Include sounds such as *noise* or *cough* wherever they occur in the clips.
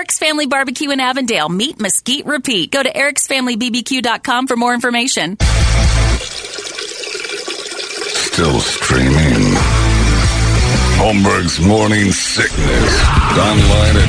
Eric's Family Barbecue in Avondale. Meat Mesquite Repeat. Go to ericsfamilybbq.com for more information. Still streaming. Holmberg's Morning Sickness. Online at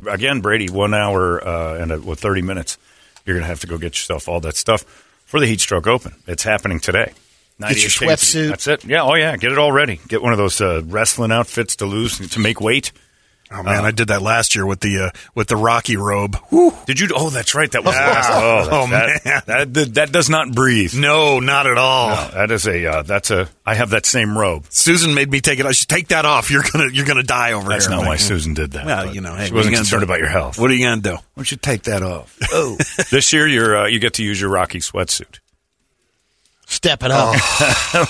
98kupd.com. Again, Brady, one hour uh, and a, well, 30 minutes. You're going to have to go get yourself all that stuff for the Heat Stroke Open. It's happening today. Get your sweatsuit. That's it. Yeah. Oh, yeah. Get it all ready. Get one of those uh, wrestling outfits to lose to make weight. Oh man, I did that last year with the uh, with the Rocky robe. Did you? Oh, that's right. That was Yeah. last. Oh, Oh, that, man. That, that that does not breathe. No, not at all. No, that is a. Uh, that's a. I have that same robe. Susan made me take it. I should take that off. You're gonna you're gonna die over That's here. not I'm why Susan did that. Well, you know, hey, she wasn't concerned do? about your health. What are you gonna do? Why don't you take that off? *laughs* Oh, this year you're uh, you get to use your Rocky sweatsuit. Step it up.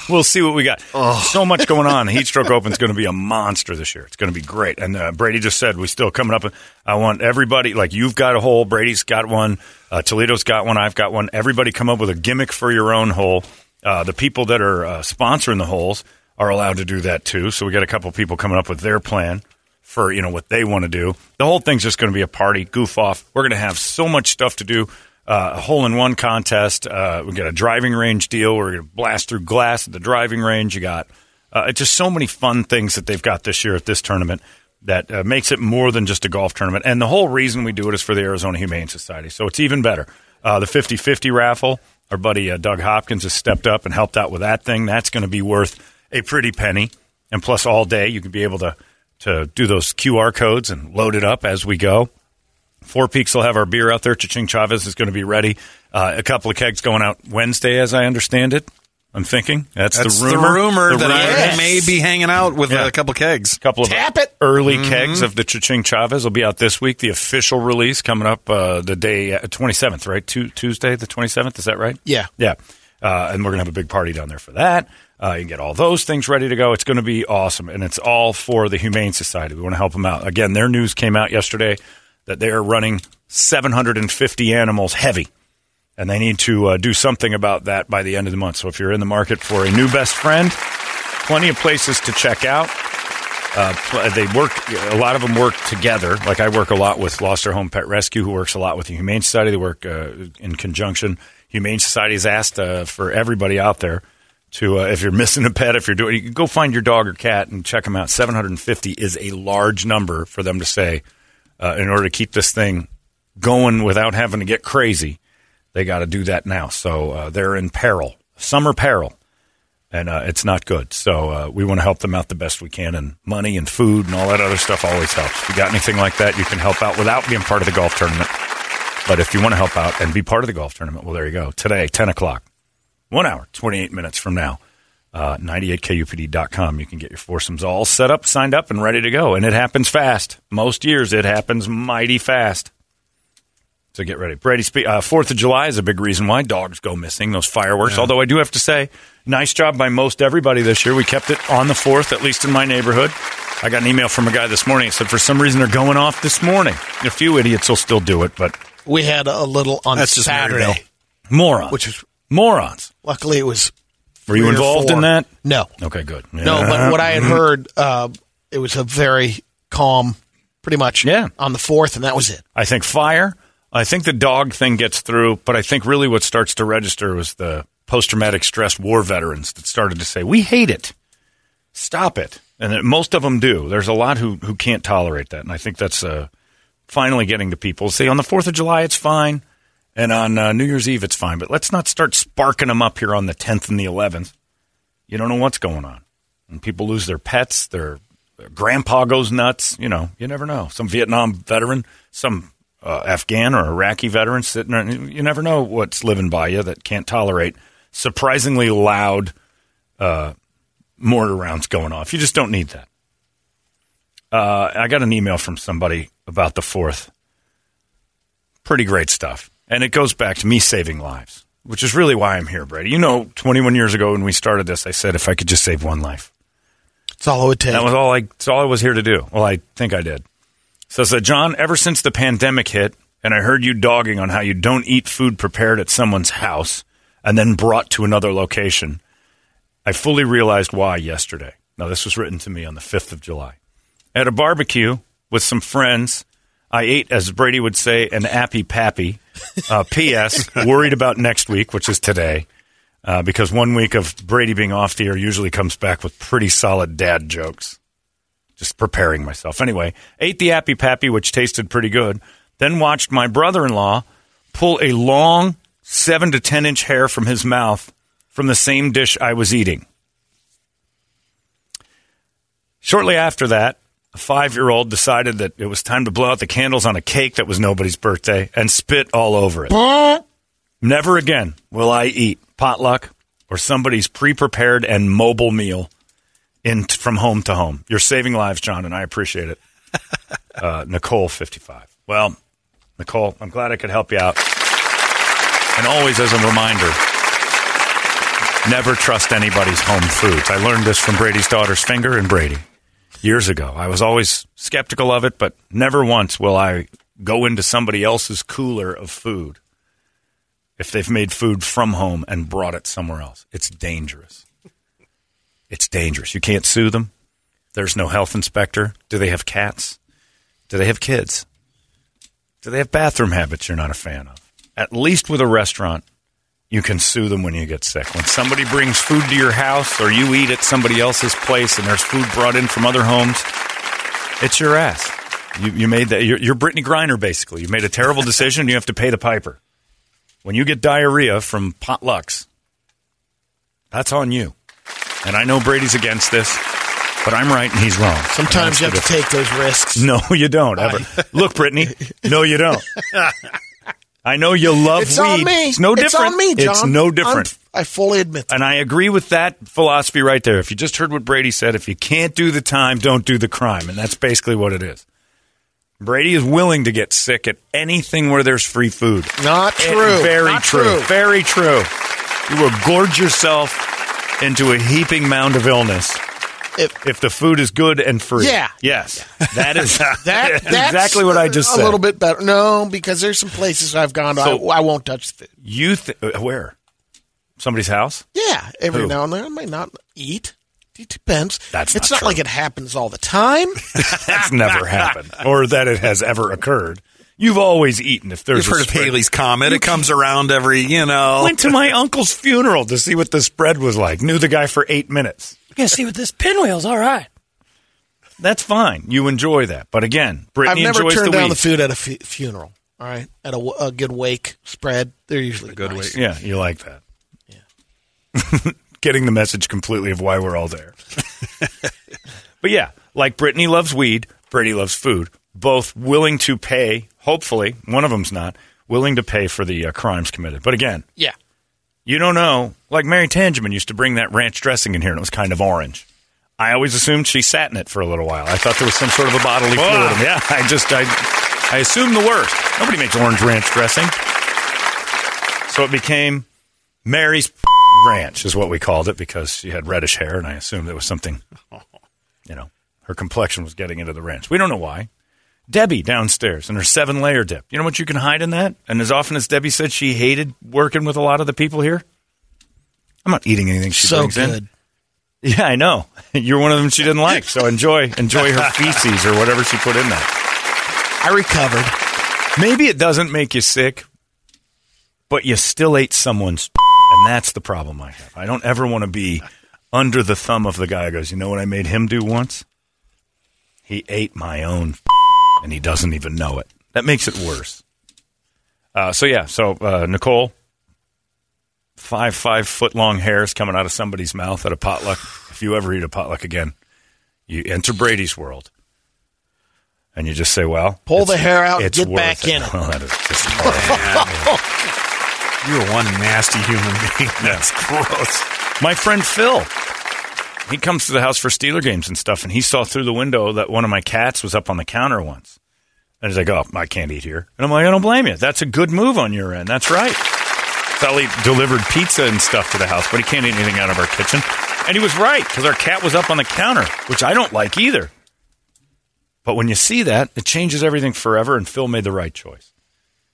*laughs* we'll see what we got. So much going on. Heat Stroke Open is going to be a monster this year. It's going to be great. And uh, Brady just said we still coming up. I want everybody like you've got a hole. Brady's got one. Uh, Toledo's got one. I've got one. Everybody come up with a gimmick for your own hole. Uh, the people that are uh, sponsoring the holes are allowed to do that too. So we got a couple people coming up with their plan for you know what they want to do. The whole thing's just going to be a party, goof off. We're going to have so much stuff to do. Uh, a hole in one contest. Uh, we got a driving range deal. We're going to blast through glass at the driving range. You got uh, just so many fun things that they've got this year at this tournament that uh, makes it more than just a golf tournament. And the whole reason we do it is for the Arizona Humane Society. So it's even better. Uh, the 50 50 raffle, our buddy uh, Doug Hopkins has stepped up and helped out with that thing. That's going to be worth a pretty penny. And plus, all day, you can be able to, to do those QR codes and load it up as we go. Four Peaks will have our beer out there. Chaching Chavez is going to be ready. Uh, a couple of kegs going out Wednesday, as I understand it. I'm thinking that's, That's the rumor. rumor The rumor that rumor. I may be hanging out with Yeah. a couple kegs. a couple of Tap it. early kegs of the Chaching Chavez will be out this week. The official release coming up uh, the day uh, 27th, right? Tu- Tuesday, the 27th. Is that right? Yeah. Yeah. Uh, and we're going to have a big party down there for that. Uh, you can get all those things ready to go. It's going to be awesome. And it's all for the Humane Society. We want to help them out. Again, their news came out yesterday that they are running 750 animals heavy. And they need to uh, do something about that by the end of the month. So if you're in the market for a new best friend, plenty of places to check out. Uh, they work. A lot of them work together. Like I work a lot with Lost Our Home Pet Rescue, who works a lot with the Humane Society. They work uh, in conjunction. Humane Society has asked uh, for everybody out there to, uh, if you're missing a pet, if you're doing, you go find your dog or cat and check them out. 750 is a large number for them to say uh, in order to keep this thing going without having to get crazy. They got to do that now. So uh, they're in peril, summer peril and uh, it's not good. So uh, we want to help them out the best we can, and money and food and all that other stuff always helps. If you got anything like that, you can help out without being part of the golf tournament. But if you want to help out and be part of the golf tournament, well, there you go. Today, 10 o'clock, one hour, 28 minutes from now, uh, 98kupd.com. You can get your foursomes all set up, signed up, and ready to go. And it happens fast. Most years, it happens mighty fast. So get ready. Brady, spe- uh, 4th of July is a big reason why dogs go missing, those fireworks. Although I do have to say, nice job by most everybody this year. We kept it on the 4th, at least in my neighborhood. I got an email from a guy this morning. It said for some reason they're going off this morning. A few idiots will still do it, but We had a little on That's Saturday, Maryvale. morons. which was morons. luckily it was. Were you involved four. in that? No, Okay, good. no. But what I had heard, uh, it was a very calm, pretty much. Yeah. On the fourth, and that was it. I think fire. I think the dog thing gets through, but I think really what starts to register was the post traumatic stress war veterans that started to say, "We hate it, stop it," and that most of them do. There's a lot who who can't tolerate that, and I think that's uh, finally getting to people. Say on the Fourth of July, it's fine, and on uh, New Year's Eve, it's fine, but let's not start sparking them up here on the 10th and the 11th. You don't know what's going on, and people lose their pets, their grandpa goes nuts. You know, you never know. Some Vietnam veteran, some uh, Afghan or Iraqi veteran sitting there. You never know what's living by you that can't tolerate surprisingly loud uh, mortar rounds going off. You just don't need that. Uh, I got an email from somebody about the fourth. Pretty great stuff. And it goes back to me saving lives, which is really why I'm here, Brady. You know, 21 years ago when we started this, I said if I could just save one life. That's all it would take. That was all I. That's all I was here to do. Well, I think I did. So, said John. Ever since the pandemic hit, and I heard you dogging on how you don't eat food prepared at someone's house and then brought to another location, I fully realized why yesterday. Now, this was written to me on the fifth of July at a barbecue with some friends. I ate, as Brady would say, an appy pappy. Uh, *laughs* P.S. worried about next week, which is today uh, because one week of Brady being off the air usually comes back with pretty solid dad jokes. Just preparing myself. Anyway, ate the Appy Pappy, which tasted pretty good. Then watched my brother in law pull a long seven to 10 inch hair from his mouth from the same dish I was eating. Shortly after that, a five year old decided that it was time to blow out the candles on a cake that was nobody's birthday and spit all over it. Never again will I eat potluck or somebody's pre-prepared and mobile meal in from home to home. You're saving lives, John, and I appreciate it. *laughs* Uh, Nicole, 55. Well, Nicole, I'm glad I could help you out. And always as a reminder, never trust anybody's home foods. I learned this from Brady's daughter's finger and Brady years ago. I was always skeptical of it, but never once will I go into somebody else's cooler of food if they've made food from home and brought it somewhere else. It's dangerous. It's dangerous. You can't sue them. There's no health inspector. Do they have cats? Do they have kids? Do they have bathroom habits you're not a fan of? At least with a restaurant, you can sue them when you get sick. When somebody brings food to your house or you eat at somebody else's place and there's food brought in from other homes, it's your ass. You, you made that. You're, you're Brittney Griner, basically. You made a terrible decision. You have to pay the piper. When you get diarrhea from potlucks, that's on you. And I know Brady's against this, but I'm right and he's wrong. Sometimes you have to take those risks. No, you don't ever. Look, Brittany. No, you don't. *laughs* I know you love It's weed. on me. It's no different. It's on me, John. It's no different. I'm- I fully admit that. And I agree with that philosophy right there. If you just heard what Brady said, if you can't do the time, don't do the crime. And that's basically what it is. Brady is willing to get sick at anything where there's free food. Not true. Very Not true. true. Very true. You will gorge yourself into a heaping mound of illness If- if the food is good and free. Yeah. Yes. That is *laughs* that *laughs* that's that's exactly what I just said. a little bit better. No, because there's some places I've gone. to, So- I, I won't touch the food. You th- uh, where? Somebody's house? Yeah, every Who? now and then I might not eat. It depends. That's it's not not, true. like it happens all the time. *laughs* That's never happened, or that it has ever occurred. You've always eaten if there's You've a heard of. Halley's Comet. It comes around every, you know. Went to my uncle's funeral to see what the spread was like. Knew the guy for eight minutes. You can see what this pinwheel's all right. That's fine. You enjoy that, but again, Brittney I've never enjoys turned the down weed. the food at a fu- funeral. All right, at a good wake spread, they're usually good nice. wake. Yeah, you like that. Yeah. *laughs* Getting the message completely of why we're all there. *laughs* but yeah, like Brittney loves weed, Brady loves food. Both willing to pay, hopefully, one of them's not, willing to pay for the uh, crimes committed. But again, Yeah, you don't know. Like Mary Tangeman used to bring that ranch dressing in here and it was kind of orange. I always assumed she sat in it for a little while. I thought there was some sort of a bodily fluid. in it. Yeah, I just, I, I assumed the worst. Nobody makes orange ranch dressing. So it became Mary's *laughs* ranch, is what we called it, because she had reddish hair, and I assumed it was something, you know, her complexion was getting into the ranch. We don't know why. Debbie downstairs and her seven layer dip. You know what you can hide in that? And as often as Debbie said she hated working with a lot of the people here, I'm not eating anything she so brings in. Yeah, I know. *laughs* You're one of them she didn't like. So enjoy enjoy her *laughs* feces or whatever she put in there. I recovered. Maybe it doesn't make you sick, but you still ate someone's *laughs* and that's the problem I have. I don't ever want to be under the thumb of the guy who goes, "You know what I made him do once? He ate my own and he doesn't even know it." That makes it worse. Uh, so yeah, so uh, Nicole, five five foot long hairs coming out of somebody's mouth at a potluck. If you ever eat a potluck again, You enter Brady's world, and you just say, "Well, Pull the hair out and it's get worth back in it. *laughs* Well, that is just. *laughs* You're one nasty human being. *laughs* That's gross. My friend Phil, he comes to the house for Steeler games and stuff, and he saw through the window that one of my cats was up on the counter once. And he's like, "Oh, I can't eat here." And I'm like, "I don't blame you. That's a good move on your end. That's right." Sally delivered pizza and stuff to the house, but he can't eat anything out of our kitchen. And he was right because our cat was up on the counter, which I don't like either. But when you see that, it changes everything forever, and Phil made the right choice.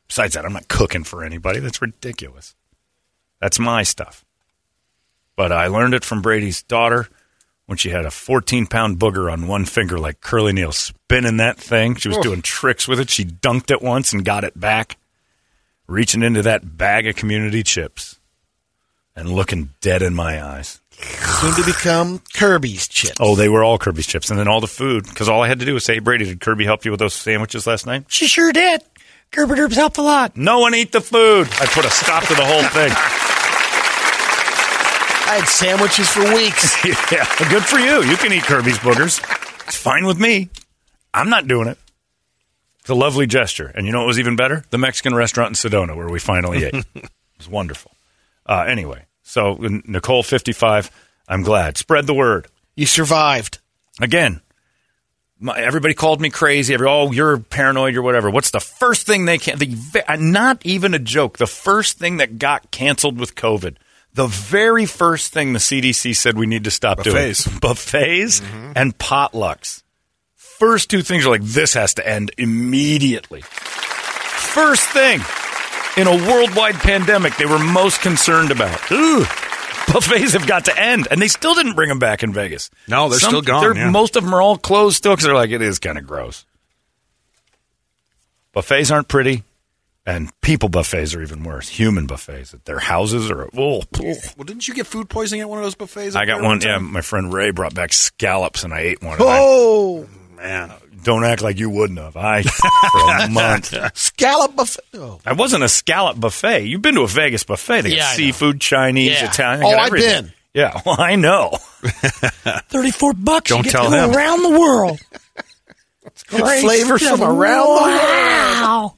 Besides that, I'm not cooking for anybody. That's ridiculous. That's my stuff. But I learned it from Brady's daughter when she had a 14 pound booger on one finger, like Curly Neal, spinning that thing. She was doing tricks with it. She dunked it once and got it back, reaching into that bag of community chips and looking dead in my eyes. Soon to become Kirby's chips. Oh, they were all Kirby's chips. And then all the food, because all I had to do was say, hey, Brady, did Kirby help you with those sandwiches last night? She sure did. Kirby Derbs helped a lot. No one ate the food. I put a stop to the whole thing. I had sandwiches for weeks. *laughs* yeah, good for you. You can eat Kirby's boogers. It's fine with me. I'm not doing it. It's a lovely gesture. And you know what was even better? The Mexican restaurant in Sedona where we finally ate. *laughs* It was wonderful. Uh, anyway, so Nicole 55, I'm glad. Spread the word. You survived. Again, my, everybody called me crazy. Every, oh, you're paranoid or whatever. What's the first thing they can? The, uh, not even a joke. The first thing that got canceled with COVID. The very first thing the CDC said we need to stop Buffets. doing buffets *laughs* mm-hmm. and potlucks. First two things are like this has to end immediately. First thing in a worldwide pandemic they were most concerned about. Ooh, buffets have got to end, and they still didn't bring them back in Vegas. No, they're still gone, they're- yeah. Most of them are all closed still because they're like it is kind of gross. Buffets aren't pretty, and people buffets are even worse. Human buffets at their houses are. Oh, Well, didn't you get food poisoning at one of those buffets? I got there one. Yeah, my friend Ray brought back scallops, and I ate one. and I- Oh, man. don't act like you wouldn't have. I *laughs* for a month. scallop buffet. Oh, I wasn't a scallop buffet. You've been to a Vegas buffet. They got Yeah, I know. seafood, Chinese, Yeah. Italian. Oh, I've been. Yeah, *laughs* well, I know. *laughs* 34 bucks. Don't you get tell to go him. around the world. It's great. Flavors from around the world.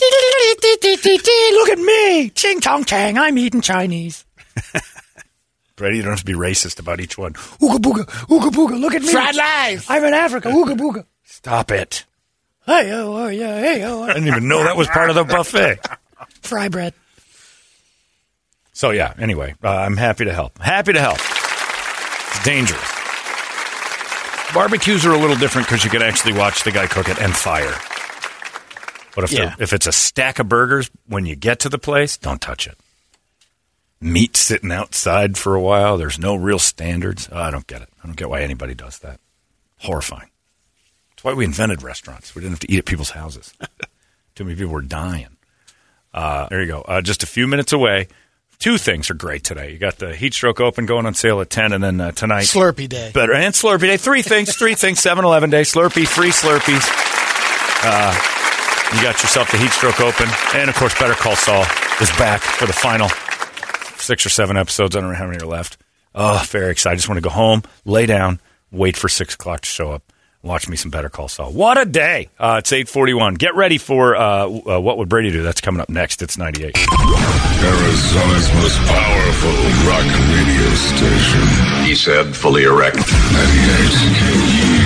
Wow. Look at me. Ching chong chang. I'm eating Chinese. *laughs* Brady, you don't have to be racist about each one. Ooga booga. Ooga booga. Look at me. Fried life. I'm in Africa. Ooga booga. Stop it. Hey, oh, oh, yeah. Hey, oh. I didn't even know that was part of the buffet. Fry bread. So yeah. Anyway, uh, I'm happy to help. Happy to help. It's dangerous. Barbecues are a little different because you can actually watch the guy cook it and fire. But if Yeah. if it's a stack of burgers when you get to the place, don't touch it. Meat sitting outside for a while. There's no real standards. Oh, I don't get it. I don't get why anybody does that. Horrifying. That's why we invented restaurants. We didn't have to eat at people's houses. *laughs* Too many people were dying. Uh, there you go. Uh, just a few minutes away. Two things are great today. You got the Heat Stroke Open going on sale at 10, and then uh, tonight. Slurpee day. Better and Slurpee Day. Three things. Three things. 7-Eleven Day. Slurpee. Free Slurpees. You got yourself the Heat Stroke Open, and of course, Better Call Saul is back for the final six or seven episodes. I don't know how many are left. Oh, very excited. I just want to go home, lay down, wait for six o'clock to show up. Watch me some Better Call Saul. What a day! Uh, it's eight forty-one. Get ready for uh, uh, what would Brady do? That's coming up next. It's ninety-eight. Arizona's most powerful rock radio station. He said, fully erect. 98 KUPD.